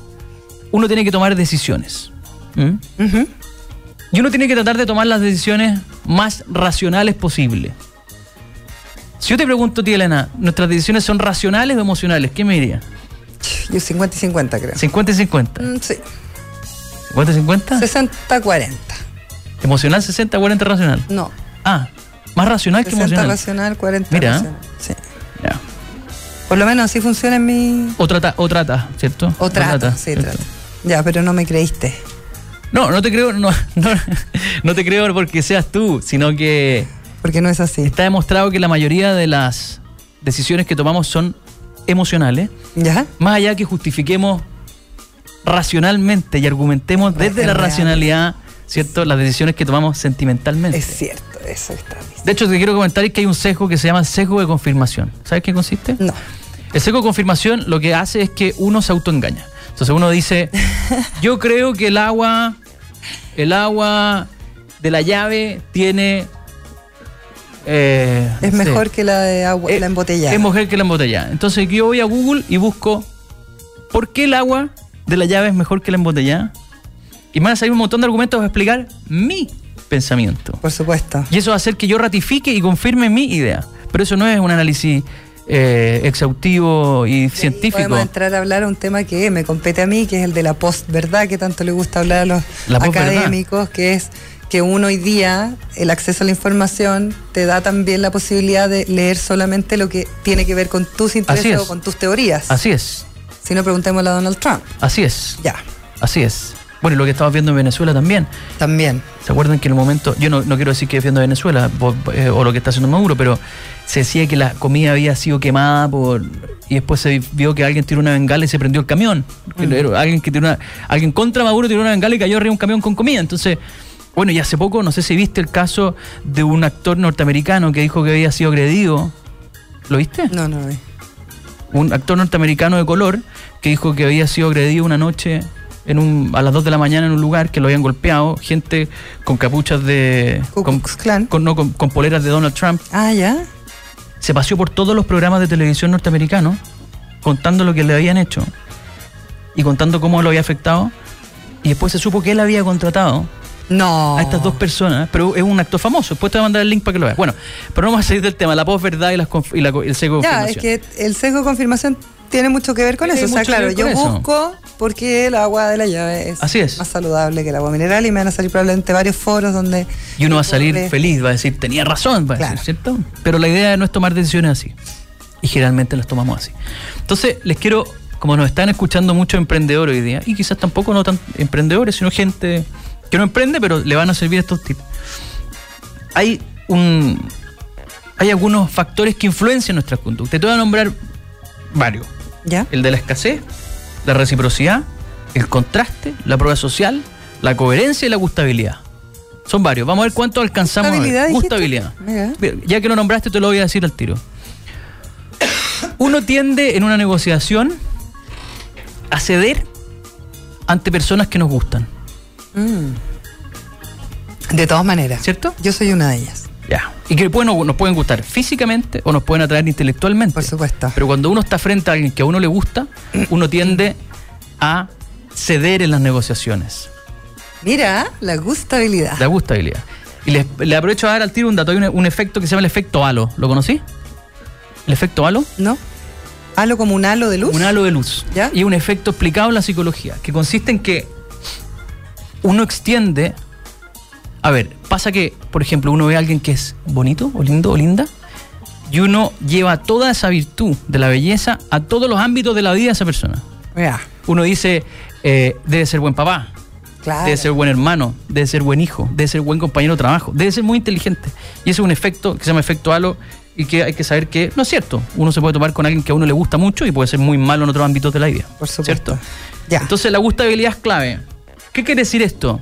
uno tiene que tomar decisiones. ¿Mm? Ujú. Y uno tiene que tratar de tomar las decisiones más racionales posibles. Si yo te pregunto, tía Elena, ¿nuestras decisiones son racionales o emocionales? ¿Qué me diría? Yo 50 y 50 creo. 50 y 50. Mm, sí. 50 y 50. 60-40. Emocional 60, 40 racional. No. Ah, más racional que 60 emocional. racional, 40 Mira. racional. Sí. Ya. Por lo menos así funciona en mi... O trata, o trata, ¿cierto? O trata, sí, ¿cierto? trata. Ya, pero no me creíste. No, no te creo, no, no, no te creo porque seas tú, sino que Porque no es así. está demostrado que la mayoría de las decisiones que tomamos son emocionales, ¿Ya? más allá que justifiquemos racionalmente y argumentemos Es desde la racionalidad, ¿cierto? Las decisiones que tomamos sentimentalmente. Es cierto, eso está. De hecho, te quiero comentar que hay un sesgo que se llama sesgo de confirmación. ¿Sabes qué consiste? No. El sesgo de confirmación lo que hace es que uno se autoengaña. Entonces uno dice, yo creo que el agua, el agua de la llave tiene... eh, Es no sé, mejor que la de agua, eh, la embotellada. Es mejor que la embotellada. Entonces yo voy a Google y busco, ¿por qué el agua de la llave es mejor que la embotellada? Y me van a salir un montón de argumentos para explicar mi pensamiento. Por supuesto. Y eso va a hacer que yo ratifique y confirme mi idea. Pero eso no es un análisis eh, exhaustivo y científico. Podemos entrar a hablar a un tema que me compete a mí, que es el de la postverdad, que tanto le gusta hablar a los académicos, que es que uno hoy día, el acceso a la información, te da también la posibilidad de leer solamente lo que tiene que ver con tus intereses es. o con tus teorías. Así es, Si no, preguntémosle a Donald Trump. así es, Ya, así es. Bueno, y lo que estamos viendo en Venezuela también. también. ¿Se acuerdan que en el momento, yo no, no quiero decir que defiendo a Venezuela eh, o lo que está haciendo Maduro, pero se decía que la comida había sido quemada por y después se vio que alguien tiró una bengala y se prendió el camión. Mm. alguien que tiró una, alguien contra Maduro tiró una bengala y cayó arriba de un camión con comida. Entonces, bueno, y hace poco, no sé si viste el caso de un actor norteamericano que dijo que había sido agredido. ¿Lo viste? No, no, no. un actor norteamericano de color que dijo que había sido agredido una noche en un, a las 2 de la mañana en un lugar que lo habían golpeado, gente con capuchas de... Con, Klan. con- no, con- con poleras de Donald Trump. Ah, ya. Se paseó por todos los programas de televisión norteamericanos contando lo que le habían hecho y contando cómo lo había afectado. Y después se supo que él había contratado No. a estas dos personas, pero es un actor famoso. Después te voy a mandar el link para que lo veas. Bueno, pero no vamos a salir del tema, la posverdad y, las y la co- el sesgo de Ya, es confirmación. que el sesgo de confirmación tiene mucho que ver con eso. O sea, claro, yo eso. busco porque el agua de la llave es, Así es. más saludable que el agua mineral y me van a salir probablemente varios foros donde... Y uno va a salir feliz, va a decir, tenía razón, va a Claro. decir, ¿cierto? Pero la idea no es tomar decisiones así. Y generalmente las tomamos así. Entonces, les quiero, como nos están escuchando muchos emprendedores hoy día, y quizás tampoco no tan emprendedores, sino gente que no emprende, pero le van a servir estos tips. Hay un. Hay algunos factores que influencian nuestra conducta. Te voy a nombrar varios. ¿Ya? El de la escasez, la reciprocidad, el contraste, la prueba social, la coherencia y la gustabilidad. Son varios. Vamos a ver cuánto alcanzamos. ¿Gustabilidad? Gustabilidad. Ya que lo nombraste, te lo voy a decir al tiro. Uno tiende en una negociación a ceder ante personas que nos gustan, Mm. De todas maneras. ¿cierto? Yo soy una de ellas, Ya. Y que pueden- nos pueden gustar físicamente o nos pueden atraer intelectualmente. por supuesto. Pero cuando uno está frente a alguien que a uno le gusta, uno tiende a ceder en las negociaciones. Mira, la gustabilidad. La gustabilidad. Y le, le aprovecho a dar al tiro un dato. Hay un, un efecto que se llama el efecto halo. ¿Lo conocí? ¿El efecto halo? ¿No? Halo como un halo de luz. Un halo de luz. ¿Ya? Y un efecto explicado en la psicología, que consiste en que uno extiende. A ver, pasa que, por ejemplo, uno ve a alguien que es bonito, o lindo, o linda, y uno lleva toda esa virtud de la belleza a todos los ámbitos de la vida de esa persona. Mira, Uno dice, eh, debe ser buen papá, claro. debe ser buen hermano, debe ser buen hijo, debe ser buen compañero de trabajo, debe ser muy inteligente. Y ese es un efecto que se llama efecto halo y que hay que saber que no es cierto. Uno se puede tomar con alguien que a uno le gusta mucho y puede ser muy malo en otros ámbitos de la vida. Por supuesto. ¿Cierto? Ya. Entonces la gustabilidad es clave. ¿Qué quiere decir esto?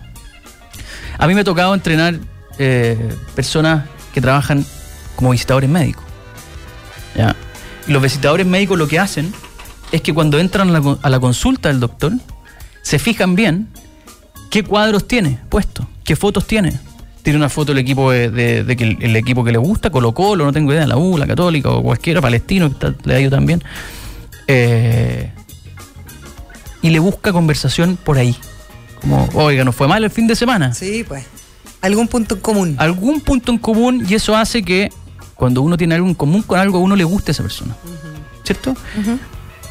A mí me ha tocado entrenar eh, personas que trabajan como visitadores médicos. ¿ya? Los visitadores médicos lo que hacen es que cuando entran a la, consulta del doctor, se fijan bien qué cuadros tiene puesto, qué fotos tiene. Tiene una foto del equipo de, que el, equipo que le gusta, Colo Colo, no tengo idea, la U, la Católica o cualquiera, Palestino, que está- le ha ido también. Eh, y le busca conversación por ahí. Como, oiga, nos fue mal el fin de semana. Sí, pues. Algún punto en común. Algún punto en común y eso hace que cuando uno tiene algo en común con algo, a uno le gusta a esa persona. ¿Cierto?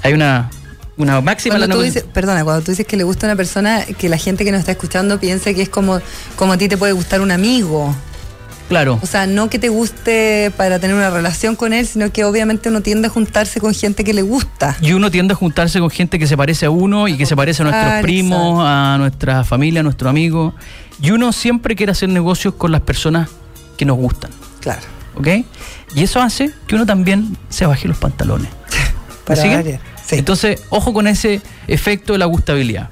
Hay una, una máxima en la Cuando tú dices, perdona, cuando tú dices que le gusta a una persona, que la gente que nos está escuchando piense que es como, como a ti te puede gustar un amigo. Claro. O sea, no que te guste para tener una relación con él, sino que obviamente uno tiende a juntarse con gente que le gusta. Y uno tiende a juntarse con gente que se parece a uno y que se parece a nuestros primos, exacto. a nuestra familia, a nuestro amigo. Y uno siempre quiere hacer negocios con las personas que nos gustan. Claro. ¿Ok? Y eso hace que uno también se baje los pantalones. ¿Me Para. Sí. Entonces, ojo con ese efecto de la gustabilidad.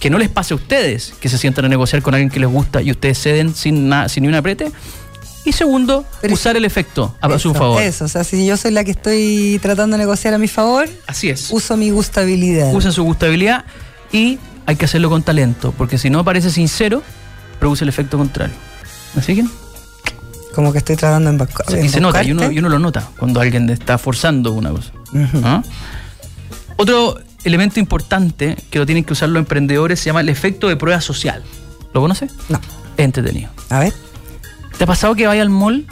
Que no les pase a ustedes que se sientan a negociar con alguien que les gusta y ustedes ceden sin, nada, sin ni un aprete. Y segundo, Pero usar el efecto a su favor. Eso, o sea, si yo soy la que estoy tratando de negociar a mi favor, Así es. uso mi gustabilidad. Usen su gustabilidad y hay que hacerlo con talento, porque si no parece sincero, produce el efecto contrario. ¿Me siguen? Como que estoy tratando de embarcar. y se nota, y uno, y uno lo nota cuando alguien está forzando una cosa. ¿Ah? Otro elemento importante que lo tienen que usar los emprendedores se llama el efecto de prueba social. ¿Lo conoces? No. Es entretenido. A ver. ¿Te ha pasado que vaya al mall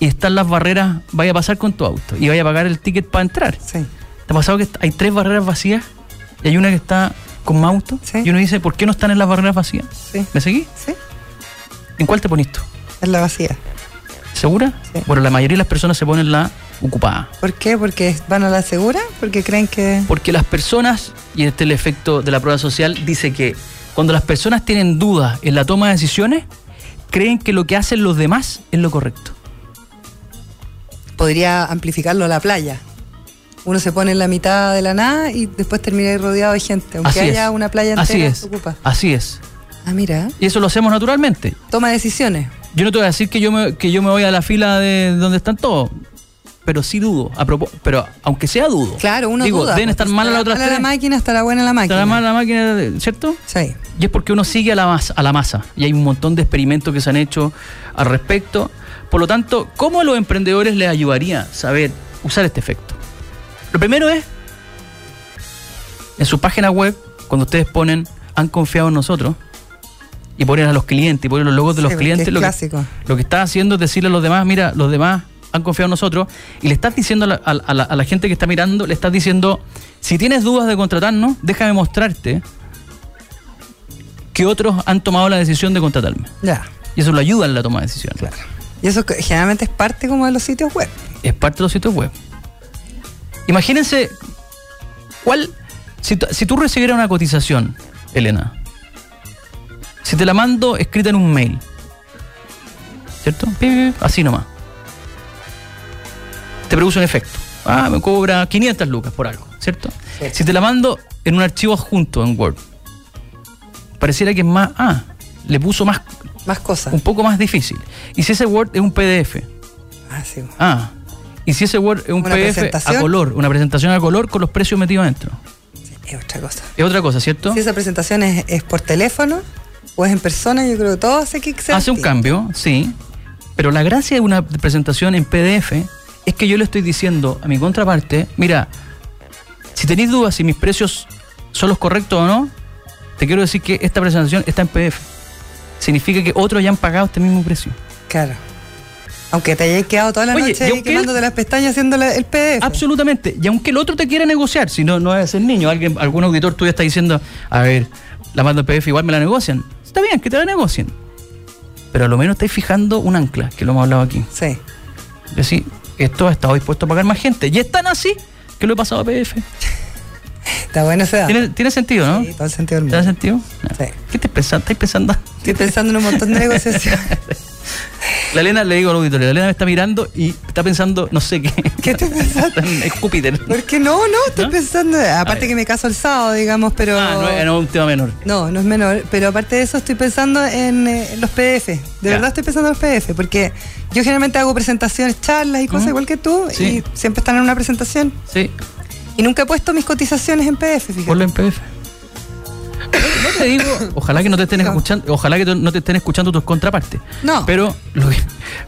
y están las barreras, vaya a pasar con tu auto y vaya a pagar el ticket para entrar? Sí. ¿Te ha pasado que hay tres barreras vacías y hay una que está con más auto? Sí. Y uno dice, ¿por qué no están en las barreras vacías? Sí. ¿Me seguís? Sí. ¿En cuál te pones tú? Es la vacía. ¿Segura? Sí. Bueno, la mayoría de las personas se ponen la ocupada. ¿Por qué? Porque van a la segura, porque creen que. Porque las personas, y este es el efecto de la prueba social, dice que cuando las personas tienen dudas en la toma de decisiones, creen que lo que hacen los demás es lo correcto. Podría amplificarlo a la playa. Uno se pone en la mitad de la nada y después termina ahí rodeado de gente. Aunque Así haya es. una playa entera Así es. se ocupa. Así es. Ah, mira. Y eso lo hacemos naturalmente. Toma decisiones. Yo no te voy a decir que yo me, que yo me voy a la fila de donde están todos, pero sí dudo. A pero aunque sea dudo. Claro, uno Digo, duda. deben estar mal está las otras mala la máquina, estará buena la máquina. Está mal la máquina, ¿cierto? Sí. Y es porque uno sigue a la, masa, a la masa. Y hay un montón de experimentos que se han hecho al respecto. Por lo tanto, ¿cómo a los emprendedores les ayudaría saber usar este efecto? Lo primero es, en su página web, cuando ustedes ponen, han confiado en nosotros, y ponen a los clientes, y ponen los logos de Sí, los clientes, es lo que, lo que está haciendo es decirle a los demás, mira, los demás han confiado en nosotros, y le estás diciendo a la, a- a la- a la gente que está mirando, le estás diciendo, si tienes dudas de contratarnos, déjame mostrarte que otros han tomado la decisión de contratarme. Ya. Y eso lo ayuda en la toma de decisiones. Claro. Y eso generalmente es parte como de los sitios web. Es parte de los sitios web. Imagínense, ¿cuál, si, tú- si tú recibieras una cotización, Elena, si te la mando escrita en un mail, ¿cierto? Así nomás. Te produce un efecto. Ah, me cobra 500 lucas por algo, ¿cierto? Sí. Si te la mando en un archivo adjunto en Word, pareciera que es más, ah, le puso más, Más cosas. un poco más difícil. Y si ese Word es un PDF, Ah, sí. Ah, y si ese Word es un ¿Una PDF a color, una presentación a color con los precios metidos adentro. Sí, Es otra cosa. Es otra cosa, ¿cierto? Si esa presentación es, es por teléfono o es en persona, yo creo que todo hace que Hace un cambio, sí. Pero la gracia de una presentación en PDF es que yo le estoy diciendo a mi contraparte, mira, si tenéis dudas si mis precios son los correctos o no, te quiero decir que esta presentación está en PDF. Significa que otros ya han pagado este mismo precio. Claro. Aunque te hayas quedado toda la Oye, noche ahí quemándote las pestañas haciendo la- el PDF. Absolutamente. Y aunque el otro te quiera negociar, si no, no es el niño, alguien, algún auditor tuyo está diciendo, a ver, la mando en PDF, igual me la negocian. Está bien, que te la negocien. Pero a lo menos estáis fijando un ancla, que lo hemos hablado aquí. Sí. Es decir, esto ha estado dispuesto a pagar más gente. Y es tan así que lo he pasado a PDF. Está bueno ese dato. ¿Tiene, tiene sentido, no? Sí, todo el sentido del ¿Tiene mundo. sentido? Sí. ¿Qué estás pensando? ¿Estáis pensando? Estoy pensando en un montón de negociaciones. La Elena, le digo al auditorio, la Elena me está mirando y está pensando, no sé qué. ¿Qué estás pensando? Es Júpiter. ¿Por qué no? No, estoy ¿No? pensando. Aparte que me caso el sábado, digamos, pero. Ah, no, no es un tema menor. No, no es menor, pero aparte de eso estoy pensando en eh, los PDF. De Ya. verdad estoy pensando en los PDF, porque yo generalmente hago presentaciones, charlas y cosas igual que tú, Sí. y siempre están en una presentación. Sí, Y nunca he puesto mis cotizaciones en PDF, fíjate. ponlo en PDF. No te digo, ojalá que no te estén escuchando, ojalá que no te estén escuchando tus contrapartes. No. Pero, lo que-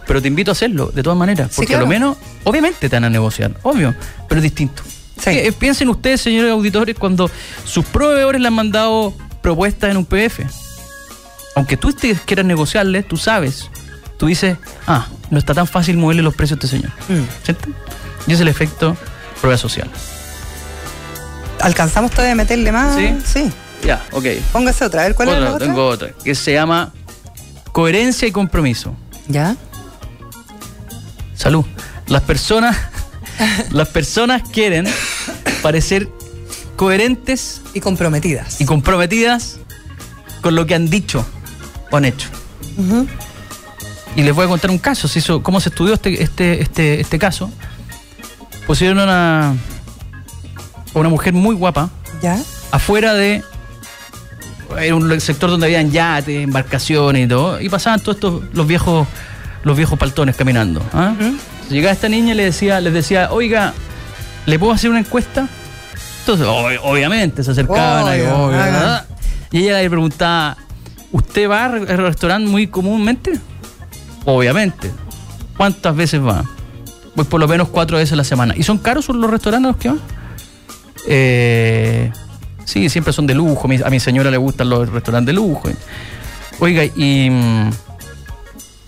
pero te invito a hacerlo, de todas maneras. Sí, Porque a lo menos, obviamente te van a negociar, obvio, pero es distinto. Sí. Eh, piensen ustedes, señores auditores, cuando sus proveedores le han mandado propuestas en un PDF. Aunque tú quieras negociarles, tú sabes. Tú dices, ah, no está tan fácil moverle los precios a este señor. Mm. ¿Cierto? Y es el efecto prueba social. ¿Alcanzamos todavía a meterle más? Sí. Sí. Ya, ok. Póngase otra. A ver, ¿cuál es la Otra, tengo otra, que se llama coherencia y compromiso. ¿Ya? Salud. Las personas, las personas quieren parecer coherentes Y comprometidas. y comprometidas con lo que han dicho o han hecho. Y les voy a contar un caso, se hizo, cómo se estudió este, este, este, este caso. Pusieron a una, a una mujer muy guapa ¿Ya? afuera de era un sector donde habían yates, embarcaciones y todo, y pasaban todos estos los viejos los viejos paltones caminando. ¿ah? Llegaba esta niña y le decía, les decía, oiga, ¿le puedo hacer una encuesta? Entonces, ob- obviamente, se acercaban ahí, Obvio, obvio, hagan. ¿verdad? y ella le preguntaba, ¿usted va al re- al restaurante muy comúnmente? Obviamente. ¿Cuántas veces va? Voy por lo menos cuatro veces a la semana. ¿Y son caros los restaurantes los que van? Eh, sí, siempre son de lujo. A mi señora le gustan los restaurantes de lujo. Oiga, y. mm,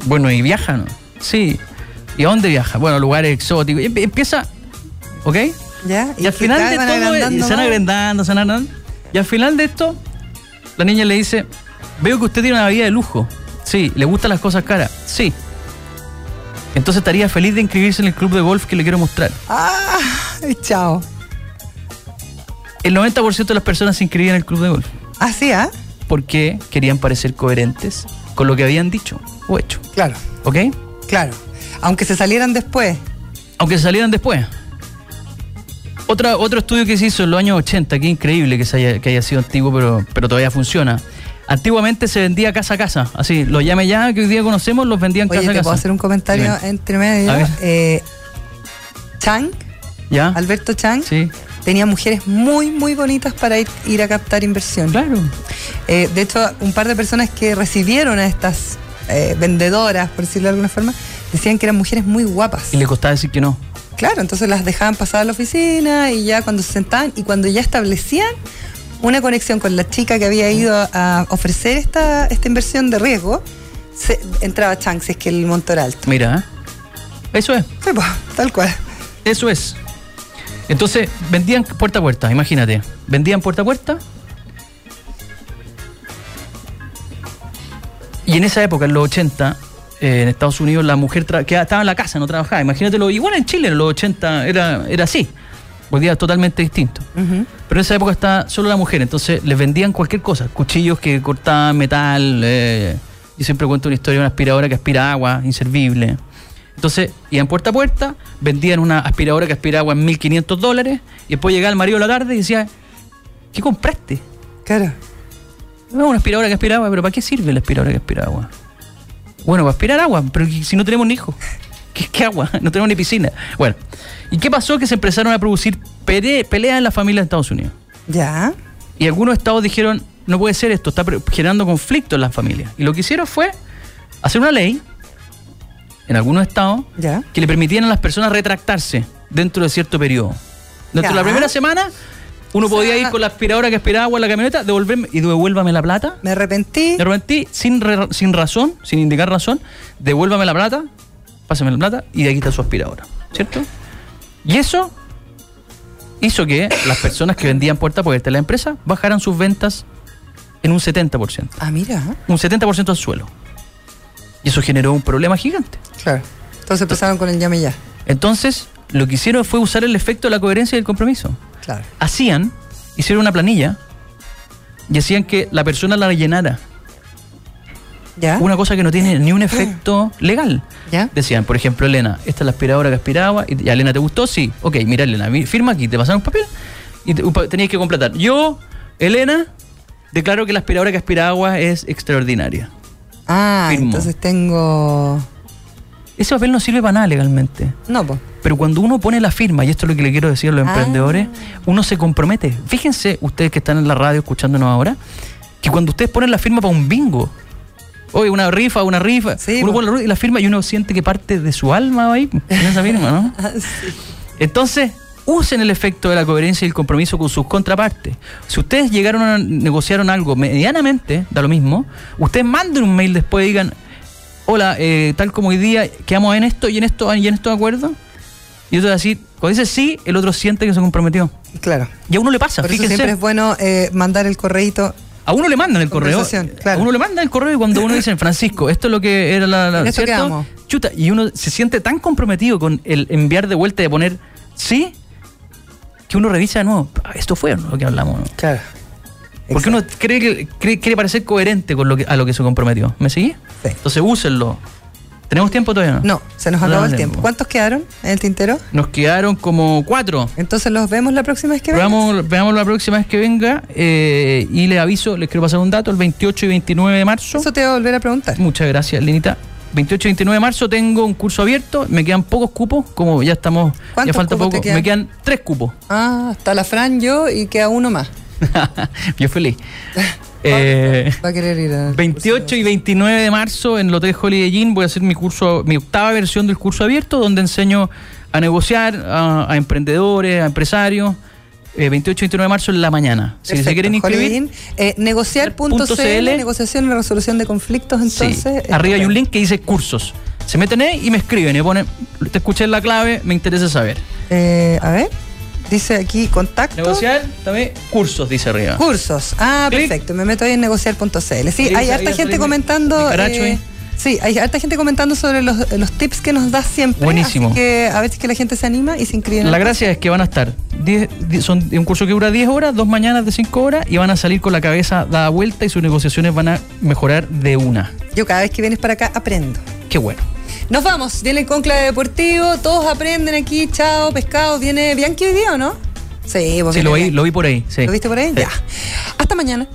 Bueno, ¿y viaja? no? Sí. ¿Y a dónde viaja? Bueno, a lugares exóticos. Y empieza. ¿Ok? ¿Ya? Y, al final de todo. se van agrandando, se van agrandando. Y al final de esto, la niña le dice: Veo que usted tiene una vida de lujo. Sí. ¿Le gustan las cosas caras? Sí. Entonces estaría feliz de inscribirse en el club de golf que le quiero mostrar. ¡Ah! Chao. El 90% de las personas se inscribían en el club de golf Así, ¿ah? porque querían parecer coherentes con lo que habían dicho o hecho. Claro, ¿Ok? claro. Aunque se salieran después. Aunque salieran después. Otra, otro estudio que se hizo en los años 80, que increíble que, se haya, que haya sido antiguo, pero, pero todavía funciona. Antiguamente se vendía casa a casa, así, los llame ya que hoy día conocemos, los vendían Oye, casa a ¿te casa. puedo hacer un comentario Dime. entre medio? Eh, Chang, ¿Ya? Alberto Chang, Sí, tenía mujeres muy, muy bonitas para ir, ir a captar inversión. claro. Eh, de hecho, un par de personas que recibieron a estas eh, vendedoras, por decirlo de alguna forma, decían que eran mujeres muy guapas. Y le costaba decir que no. Claro, entonces las dejaban pasar a la oficina y ya cuando se sentaban y cuando ya establecían una conexión con la chica que había ido a ofrecer esta, esta inversión de riesgo, se, entraba Chang, si es que el monto era alto. Mira, ¿eh? eso es. Sí, pues, tal cual. Eso es. Entonces, vendían puerta a puerta, imagínate. Vendían puerta a puerta. Y en esa época, en los 80, eh, en Estados Unidos, la mujer quedaba- estaba en la casa, no trabajaba. Imagínatelo. Igual en Chile, en los 80, era, era así. Hoy día totalmente distinto. Pero en esa época estaba solo la mujer, entonces les vendían cualquier cosa, cuchillos que cortaban metal. eh, yo siempre cuento una historia de una aspiradora que aspira agua, inservible. Entonces iban puerta a puerta, vendían una aspiradora que aspira agua en 1.500 dólares, y después llegaba el marido a la tarde y decía, ¿qué compraste? Claro. No, una aspiradora que aspira agua, pero ¿para qué sirve la aspiradora que aspira agua? Bueno, para aspirar agua, pero si no tenemos ni hijos. ¿Qué, qué agua? No tenemos ni piscina. Bueno, ¿y qué pasó? Que se empezaron a producir pele- peleas en la familia de Estados Unidos. Ya. Y algunos estados dijeron, no puede ser esto, está generando conflicto en las familias. Y lo que hicieron fue hacer una ley, en algunos estados, Ya. que le permitieran a las personas retractarse dentro de cierto periodo. Dentro de la primera semana, uno O sea- podía ir con la aspiradora que aspiraba agua en la camioneta, devolverme y devuélvame la plata. Me arrepentí. De repente, sin, re- sin razón, sin indicar razón, devuélvame la plata, pásame la plata y de aquí está su aspiradora. ¿Cierto? Y eso hizo que las personas que vendían puerta a puerta en la empresa bajaran sus ventas en un 70%. Ah, mira. Un 70% al suelo. Y eso generó un problema gigante. Claro. Entonces empezaron con el llame ya. Entonces, lo que hicieron fue usar el efecto de la coherencia y el compromiso. Claro. Hacían, hicieron una planilla y hacían que la persona la rellenara. ¿Ya? Una cosa que no tiene ni un efecto legal. ¿Ya? Decían, por ejemplo, Elena, esta es la aspiradora que aspiraba. Y ya, Elena, ¿te gustó? Sí. Ok, mira, Elena, firma aquí, te pasaron un papel y te- tenías que completar. Yo, Elena, declaro que la aspiradora que aspira agua es extraordinaria. Ah, entonces tengo. Ese papel no sirve para nada legalmente. No, pues. Pero cuando uno pone la firma, y esto es lo que le quiero decir a los Ah. emprendedores, uno se compromete. Fíjense, ustedes que están en la radio escuchándonos ahora, que cuando ustedes ponen la firma para un bingo, oye, una rifa, una rifa, Sí, uno po. pone la, firma y uno siente que parte de su alma ahí, en esa firma, ¿no? Ah, sí. Entonces, usen el efecto de la coherencia y el compromiso con sus contrapartes. Si ustedes llegaron a negociaron algo medianamente, da lo mismo, ustedes manden un mail después y digan, hola, eh, tal como hoy día, quedamos en esto y en esto y en esto de acuerdo. Y otro decir, cuando dice sí, el otro siente que se comprometió. Claro. Y a uno le pasa, Por eso fíjense. siempre es bueno eh, mandar el correíto. A uno le mandan el correo. Conversación, claro. A uno le mandan el correo y cuando uno dice, Francisco, esto es lo que era la. la- ¿cierto? Chuta, y uno se siente tan comprometido con el enviar de vuelta y de poner sí, que uno revisa de nuevo. "Ah, Esto fue lo que hablamos. ¿no?". Claro. Porque uno cree que cree, quiere parecer coherente con lo que, a lo que se comprometió. ¿Me seguí? Sí. Entonces úsenlo. ¿Tenemos tiempo todavía? No, se nos No acabó el tiempo. ¿Cuántos quedaron en el tintero? Nos quedaron como cuatro. Entonces los vemos la próxima vez que. Veamos, veamos la próxima vez que venga eh, y les aviso, les quiero pasar un dato, el 28 y 29 de marzo. Eso te voy a volver a preguntar. Muchas gracias, Linita. 28 y 29 de marzo tengo un curso abierto, me quedan pocos cupos, como ya estamos, ya ¿Cuántos falta poco, quedan? me quedan tres cupos. Ah, está la Fran, yo y queda uno más. Yo feliz. Eh, Va a querer ir a. 28 y 29 de marzo en el Hotel Holiday Inn voy a hacer mi curso, mi octava versión del curso abierto, donde enseño a negociar a, a emprendedores, a empresarios. Eh, 28 y 29 de marzo en la mañana. Si se quieren inscribir. Eh, negociar.cl, negociación y resolución de conflictos, Sí, entonces. arriba hay un link que dice cursos. Se meten ahí y me escriben y ponen, te escuché la clave, me interesa saber. Eh, a ver, dice aquí contacto. Negociar, también cursos, dice arriba. Cursos. Ah, Clic. perfecto. Me meto ahí en negociar.cl. Sí, hay harta gente comentando. Sí, hay harta gente comentando sobre los, los tips que nos das siempre. Buenísimo. Así que a ver si es que la gente se anima y se inscribe. La gracia es que van a estar, 10 di- son un curso que dura 10 horas, dos mañanas de 5 horas y van a salir con la cabeza dada vuelta y sus negociaciones van a mejorar de una. Yo cada vez que vienes para acá aprendo. Qué bueno. Nos vamos. Viene el conclave deportivo. Todos aprenden aquí. Chao, pescado. Viene Bianchi hoy día o no? Sí, vos Sí, lo vi, lo vi por ahí. Sí. ¿Lo viste por ahí? Sí. Ya. Hasta mañana.